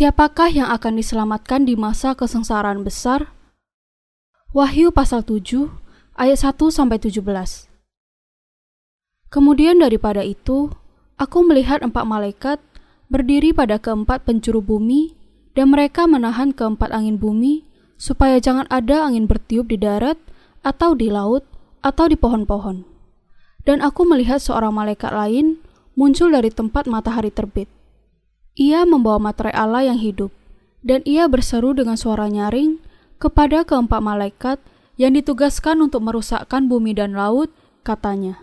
Siapakah yang akan diselamatkan di masa kesengsaraan besar? Wahyu pasal 7 ayat 1 sampai 17. Kemudian daripada itu, aku melihat empat malaikat berdiri pada keempat penjuru bumi dan mereka menahan keempat angin bumi supaya jangan ada angin bertiup di darat atau di laut atau di pohon-pohon. Dan aku melihat seorang malaikat lain muncul dari tempat matahari terbit ia membawa materai Allah yang hidup, dan ia berseru dengan suara nyaring kepada keempat malaikat yang ditugaskan untuk merusakkan bumi dan laut, katanya,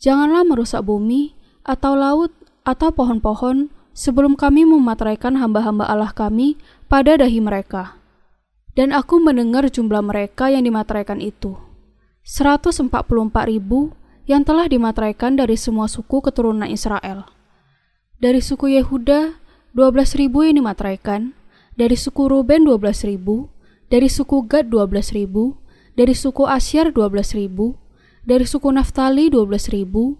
Janganlah merusak bumi, atau laut, atau pohon-pohon, sebelum kami memateraikan hamba-hamba Allah kami pada dahi mereka. Dan aku mendengar jumlah mereka yang dimateraikan itu. 144 ribu yang telah dimateraikan dari semua suku keturunan Israel. Dari suku Yehuda, 12.000 yang dimateraikan. Dari suku Ruben, 12.000. Dari suku Gad, 12.000. Dari suku Asyar, 12.000. Dari suku Naftali, 12.000.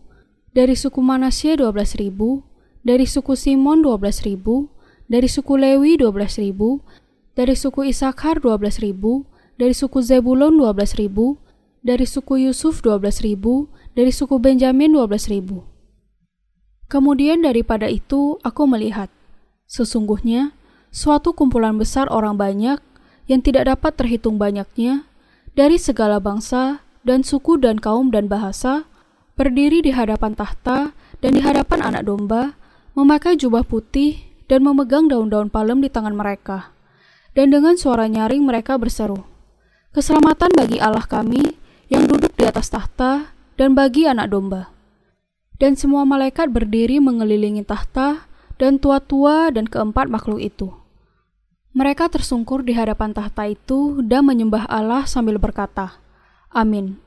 Dari suku Manasye, 12.000. Dari suku Simon, 12.000. Dari suku Lewi, 12.000. Dari suku Isakar, 12.000. Dari suku Zebulon, 12.000. Dari suku Yusuf, 12.000. Dari suku Benjamin, 12.000. Kemudian daripada itu aku melihat, sesungguhnya suatu kumpulan besar orang banyak yang tidak dapat terhitung banyaknya dari segala bangsa dan suku dan kaum dan bahasa berdiri di hadapan tahta dan di hadapan anak domba, memakai jubah putih dan memegang daun-daun palem di tangan mereka. Dan dengan suara nyaring mereka berseru, Keselamatan bagi Allah kami yang duduk di atas tahta dan bagi anak domba. Dan semua malaikat berdiri mengelilingi tahta dan tua-tua dan keempat makhluk itu. Mereka tersungkur di hadapan tahta itu dan menyembah Allah sambil berkata, Amin.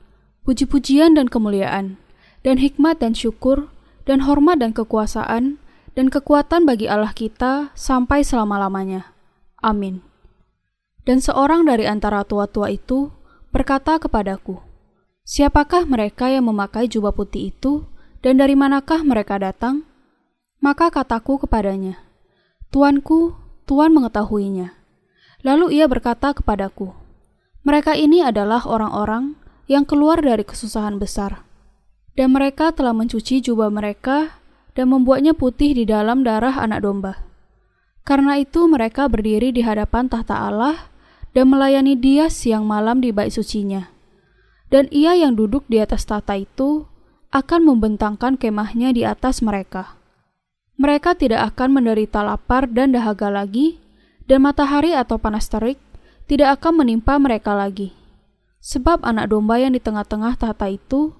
Puji-pujian dan kemuliaan, dan hikmat dan syukur, dan hormat dan kekuasaan, dan kekuatan bagi Allah kita sampai selama-lamanya. Amin. Dan seorang dari antara tua-tua itu berkata kepadaku, Siapakah mereka yang memakai jubah putih itu dan dari manakah mereka datang? Maka kataku kepadanya, Tuanku, Tuan mengetahuinya. Lalu ia berkata kepadaku, Mereka ini adalah orang-orang yang keluar dari kesusahan besar. Dan mereka telah mencuci jubah mereka dan membuatnya putih di dalam darah anak domba. Karena itu mereka berdiri di hadapan tahta Allah dan melayani dia siang malam di bait sucinya. Dan ia yang duduk di atas tahta itu akan membentangkan kemahnya di atas mereka. Mereka tidak akan menderita lapar dan dahaga lagi, dan matahari atau panas terik tidak akan menimpa mereka lagi. Sebab anak domba yang di tengah-tengah tahta itu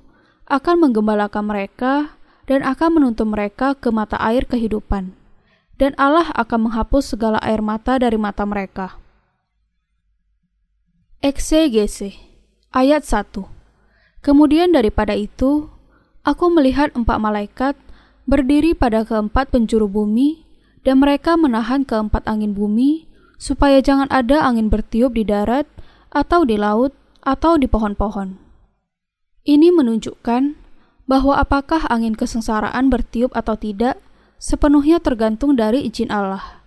akan menggembalakan mereka dan akan menuntun mereka ke mata air kehidupan. Dan Allah akan menghapus segala air mata dari mata mereka. Eksegese Ayat 1 Kemudian daripada itu, Aku melihat empat malaikat berdiri pada keempat penjuru bumi, dan mereka menahan keempat angin bumi, supaya jangan ada angin bertiup di darat, atau di laut, atau di pohon-pohon. Ini menunjukkan bahwa apakah angin kesengsaraan bertiup atau tidak sepenuhnya tergantung dari izin Allah.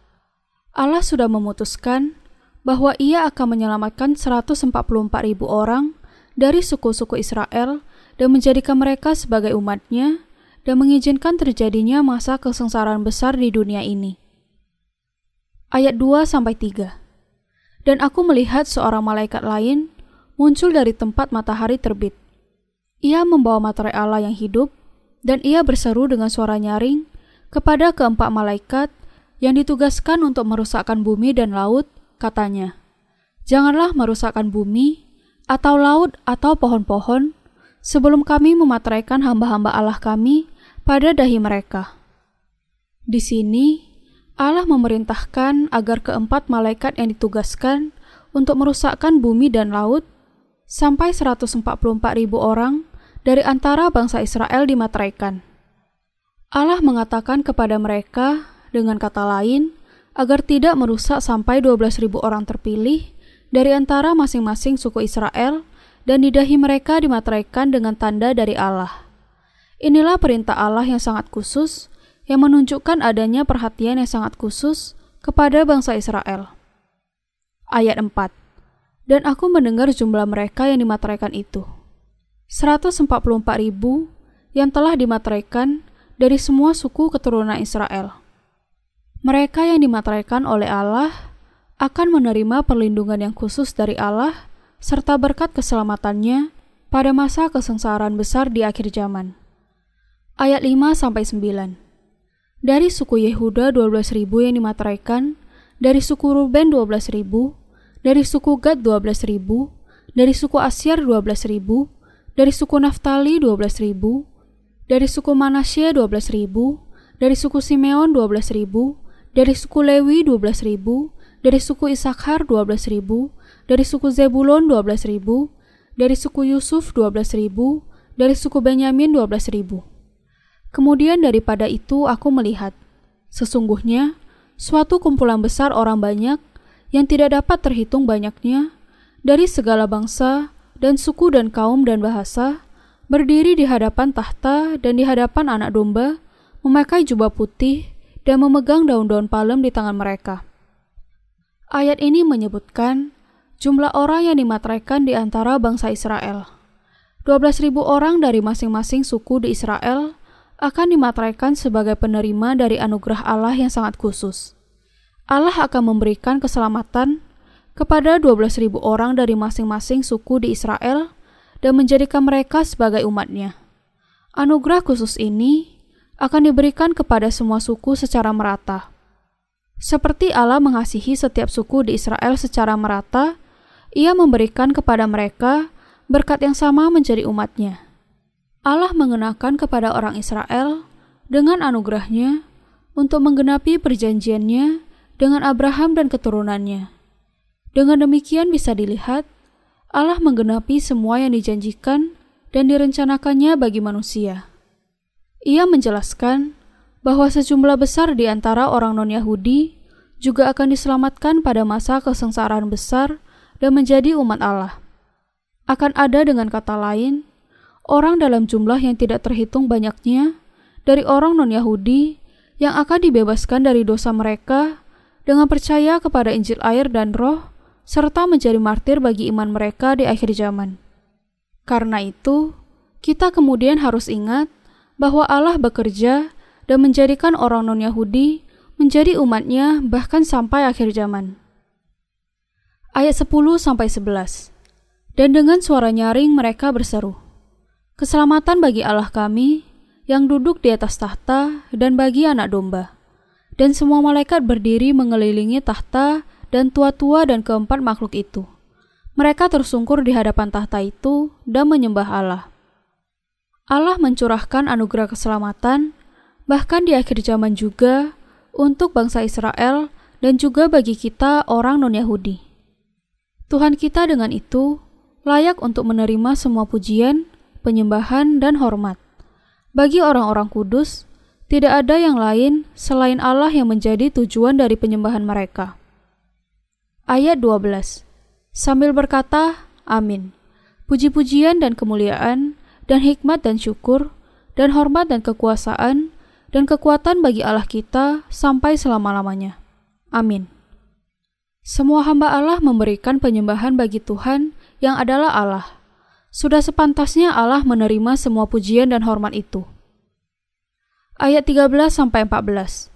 Allah sudah memutuskan bahwa ia akan menyelamatkan 144 ribu orang dari suku-suku Israel dan menjadikan mereka sebagai umatnya dan mengizinkan terjadinya masa kesengsaraan besar di dunia ini. Ayat 2 sampai 3. Dan aku melihat seorang malaikat lain muncul dari tempat matahari terbit. Ia membawa materai Allah yang hidup dan ia berseru dengan suara nyaring kepada keempat malaikat yang ditugaskan untuk merusakkan bumi dan laut, katanya, Janganlah merusakkan bumi, atau laut, atau pohon-pohon, sebelum kami memateraikan hamba-hamba Allah kami pada dahi mereka. Di sini, Allah memerintahkan agar keempat malaikat yang ditugaskan untuk merusakkan bumi dan laut sampai 144 ribu orang dari antara bangsa Israel dimateraikan. Allah mengatakan kepada mereka dengan kata lain agar tidak merusak sampai 12 ribu orang terpilih dari antara masing-masing suku Israel dan di dahi mereka dimateraikan dengan tanda dari Allah. Inilah perintah Allah yang sangat khusus, yang menunjukkan adanya perhatian yang sangat khusus kepada bangsa Israel. Ayat 4 Dan aku mendengar jumlah mereka yang dimateraikan itu. 144 ribu yang telah dimateraikan dari semua suku keturunan Israel. Mereka yang dimateraikan oleh Allah akan menerima perlindungan yang khusus dari Allah serta berkat keselamatannya pada masa kesengsaraan besar di akhir zaman. Ayat 5 sampai 9. Dari suku Yehuda 12.000 yang dimateraikan, dari suku Ruben 12.000, dari suku Gad 12.000, dari suku Asyar 12.000, dari suku Naftali 12.000, dari suku Manasye 12.000, dari suku Simeon 12.000, dari suku Lewi 12.000, dari suku Isakhar 12.000, dari suku Zebulon 12.000, dari suku Yusuf 12.000, dari suku Benyamin 12.000. Kemudian daripada itu aku melihat, sesungguhnya suatu kumpulan besar orang banyak yang tidak dapat terhitung banyaknya dari segala bangsa dan suku dan kaum dan bahasa berdiri di hadapan tahta dan di hadapan anak domba memakai jubah putih dan memegang daun-daun palem di tangan mereka. Ayat ini menyebutkan jumlah orang yang dimateraikan di antara bangsa Israel. 12.000 orang dari masing-masing suku di Israel akan dimateraikan sebagai penerima dari anugerah Allah yang sangat khusus. Allah akan memberikan keselamatan kepada 12.000 orang dari masing-masing suku di Israel dan menjadikan mereka sebagai umatnya. Anugerah khusus ini akan diberikan kepada semua suku secara merata. Seperti Allah mengasihi setiap suku di Israel secara merata, ia memberikan kepada mereka berkat yang sama menjadi umatnya. Allah mengenakan kepada orang Israel dengan anugerahnya untuk menggenapi perjanjiannya dengan Abraham dan keturunannya. Dengan demikian bisa dilihat, Allah menggenapi semua yang dijanjikan dan direncanakannya bagi manusia. Ia menjelaskan bahwa sejumlah besar di antara orang non-Yahudi juga akan diselamatkan pada masa kesengsaraan besar dan menjadi umat Allah. Akan ada dengan kata lain, orang dalam jumlah yang tidak terhitung banyaknya dari orang non-Yahudi yang akan dibebaskan dari dosa mereka dengan percaya kepada Injil air dan roh, serta menjadi martir bagi iman mereka di akhir zaman. Karena itu, kita kemudian harus ingat bahwa Allah bekerja dan menjadikan orang non-Yahudi menjadi umatnya bahkan sampai akhir zaman. Ayat 10-11 Dan dengan suara nyaring mereka berseru, Keselamatan bagi Allah kami yang duduk di atas tahta dan bagi anak domba. Dan semua malaikat berdiri mengelilingi tahta dan tua-tua dan keempat makhluk itu. Mereka tersungkur di hadapan tahta itu dan menyembah Allah. Allah mencurahkan anugerah keselamatan bahkan di akhir zaman juga untuk bangsa Israel dan juga bagi kita orang non-Yahudi. Tuhan kita dengan itu layak untuk menerima semua pujian penyembahan, dan hormat. Bagi orang-orang kudus, tidak ada yang lain selain Allah yang menjadi tujuan dari penyembahan mereka. Ayat 12 Sambil berkata, Amin. Puji-pujian dan kemuliaan, dan hikmat dan syukur, dan hormat dan kekuasaan, dan kekuatan bagi Allah kita sampai selama-lamanya. Amin. Semua hamba Allah memberikan penyembahan bagi Tuhan yang adalah Allah, sudah sepantasnya Allah menerima semua pujian dan hormat itu. Ayat 13 sampai 14.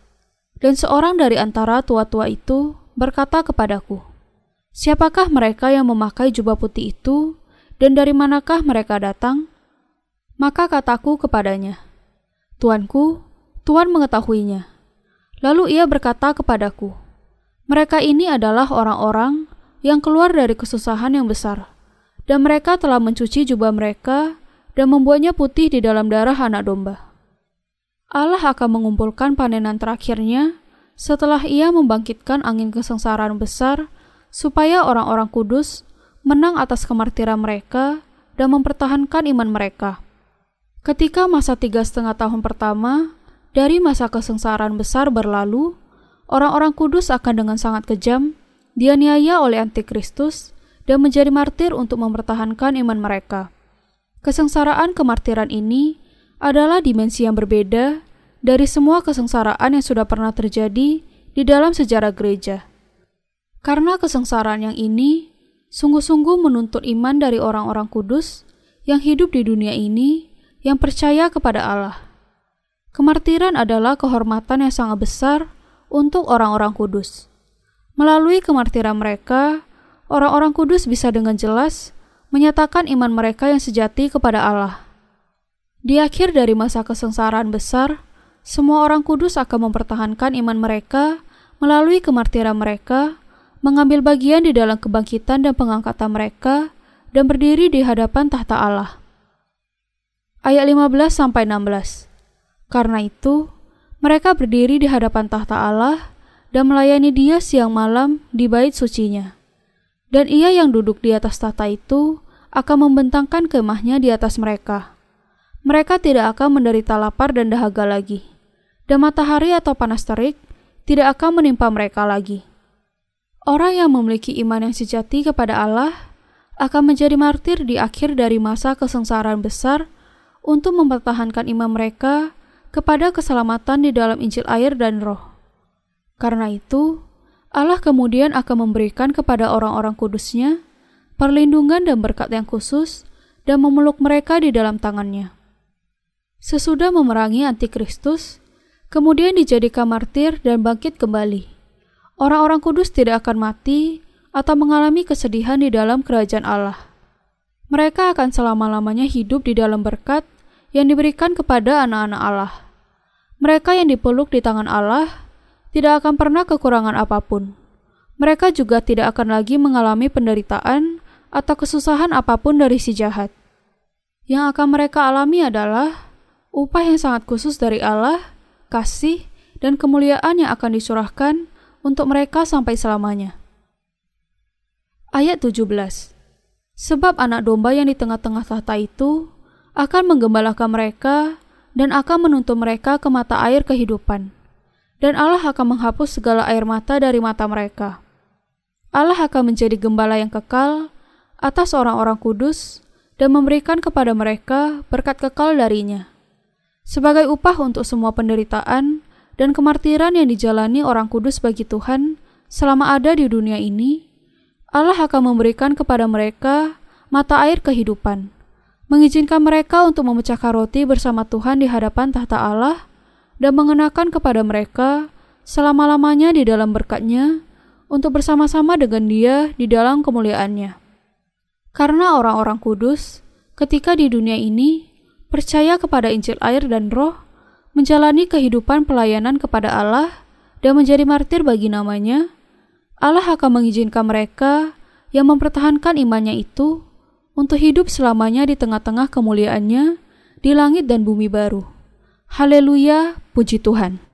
Dan seorang dari antara tua-tua itu berkata kepadaku, Siapakah mereka yang memakai jubah putih itu dan dari manakah mereka datang? Maka kataku kepadanya, Tuanku, Tuan mengetahuinya. Lalu ia berkata kepadaku, Mereka ini adalah orang-orang yang keluar dari kesusahan yang besar dan mereka telah mencuci jubah mereka dan membuatnya putih di dalam darah anak domba. Allah akan mengumpulkan panenan terakhirnya setelah ia membangkitkan angin kesengsaraan besar supaya orang-orang kudus menang atas kemartiran mereka dan mempertahankan iman mereka. Ketika masa tiga setengah tahun pertama dari masa kesengsaraan besar berlalu, orang-orang kudus akan dengan sangat kejam dianiaya oleh antikristus dan menjadi martir untuk mempertahankan iman mereka. Kesengsaraan kemartiran ini adalah dimensi yang berbeda dari semua kesengsaraan yang sudah pernah terjadi di dalam sejarah gereja. Karena kesengsaraan yang ini sungguh-sungguh menuntut iman dari orang-orang kudus yang hidup di dunia ini yang percaya kepada Allah. Kemartiran adalah kehormatan yang sangat besar untuk orang-orang kudus. Melalui kemartiran mereka, orang-orang kudus bisa dengan jelas menyatakan iman mereka yang sejati kepada Allah. Di akhir dari masa kesengsaraan besar, semua orang kudus akan mempertahankan iman mereka melalui kemartiran mereka, mengambil bagian di dalam kebangkitan dan pengangkatan mereka, dan berdiri di hadapan tahta Allah. Ayat 15 sampai 16. Karena itu, mereka berdiri di hadapan tahta Allah dan melayani Dia siang malam di bait sucinya. Dan Ia yang duduk di atas tahta itu akan membentangkan kemahnya di atas mereka. Mereka tidak akan menderita lapar dan dahaga lagi, dan matahari atau panas terik tidak akan menimpa mereka lagi. Orang yang memiliki iman yang sejati kepada Allah akan menjadi martir di akhir dari masa kesengsaraan besar untuk mempertahankan iman mereka kepada keselamatan di dalam Injil air dan roh. Karena itu, Allah kemudian akan memberikan kepada orang-orang kudusnya perlindungan dan berkat yang khusus dan memeluk mereka di dalam tangannya. Sesudah memerangi antikristus, kemudian dijadikan martir dan bangkit kembali. Orang-orang kudus tidak akan mati atau mengalami kesedihan di dalam kerajaan Allah. Mereka akan selama-lamanya hidup di dalam berkat yang diberikan kepada anak-anak Allah. Mereka yang dipeluk di tangan Allah tidak akan pernah kekurangan apa pun. Mereka juga tidak akan lagi mengalami penderitaan atau kesusahan apa pun dari si jahat. Yang akan mereka alami adalah upah yang sangat khusus dari Allah, kasih, dan kemuliaan yang akan disurahkan untuk mereka sampai selamanya. Ayat 17 Sebab anak domba yang di tengah-tengah tahta itu akan menggembalakan mereka dan akan menuntun mereka ke mata air kehidupan. Dan Allah akan menghapus segala air mata dari mata mereka. Allah akan menjadi gembala yang kekal atas orang-orang kudus dan memberikan kepada mereka berkat kekal darinya. Sebagai upah untuk semua penderitaan dan kemartiran yang dijalani orang kudus bagi Tuhan selama ada di dunia ini, Allah akan memberikan kepada mereka mata air kehidupan, mengizinkan mereka untuk memecahkan roti bersama Tuhan di hadapan tahta Allah, dan mengenakan kepada mereka selama-lamanya di dalam berkatnya untuk bersama-sama dengan dia di dalam kemuliaannya. Karena orang-orang kudus, ketika di dunia ini, percaya kepada Injil air dan roh, menjalani kehidupan pelayanan kepada Allah, dan menjadi martir bagi namanya, Allah akan mengizinkan mereka yang mempertahankan imannya itu untuk hidup selamanya di tengah-tengah kemuliaannya di langit dan bumi baru. Haleluya, puji Tuhan.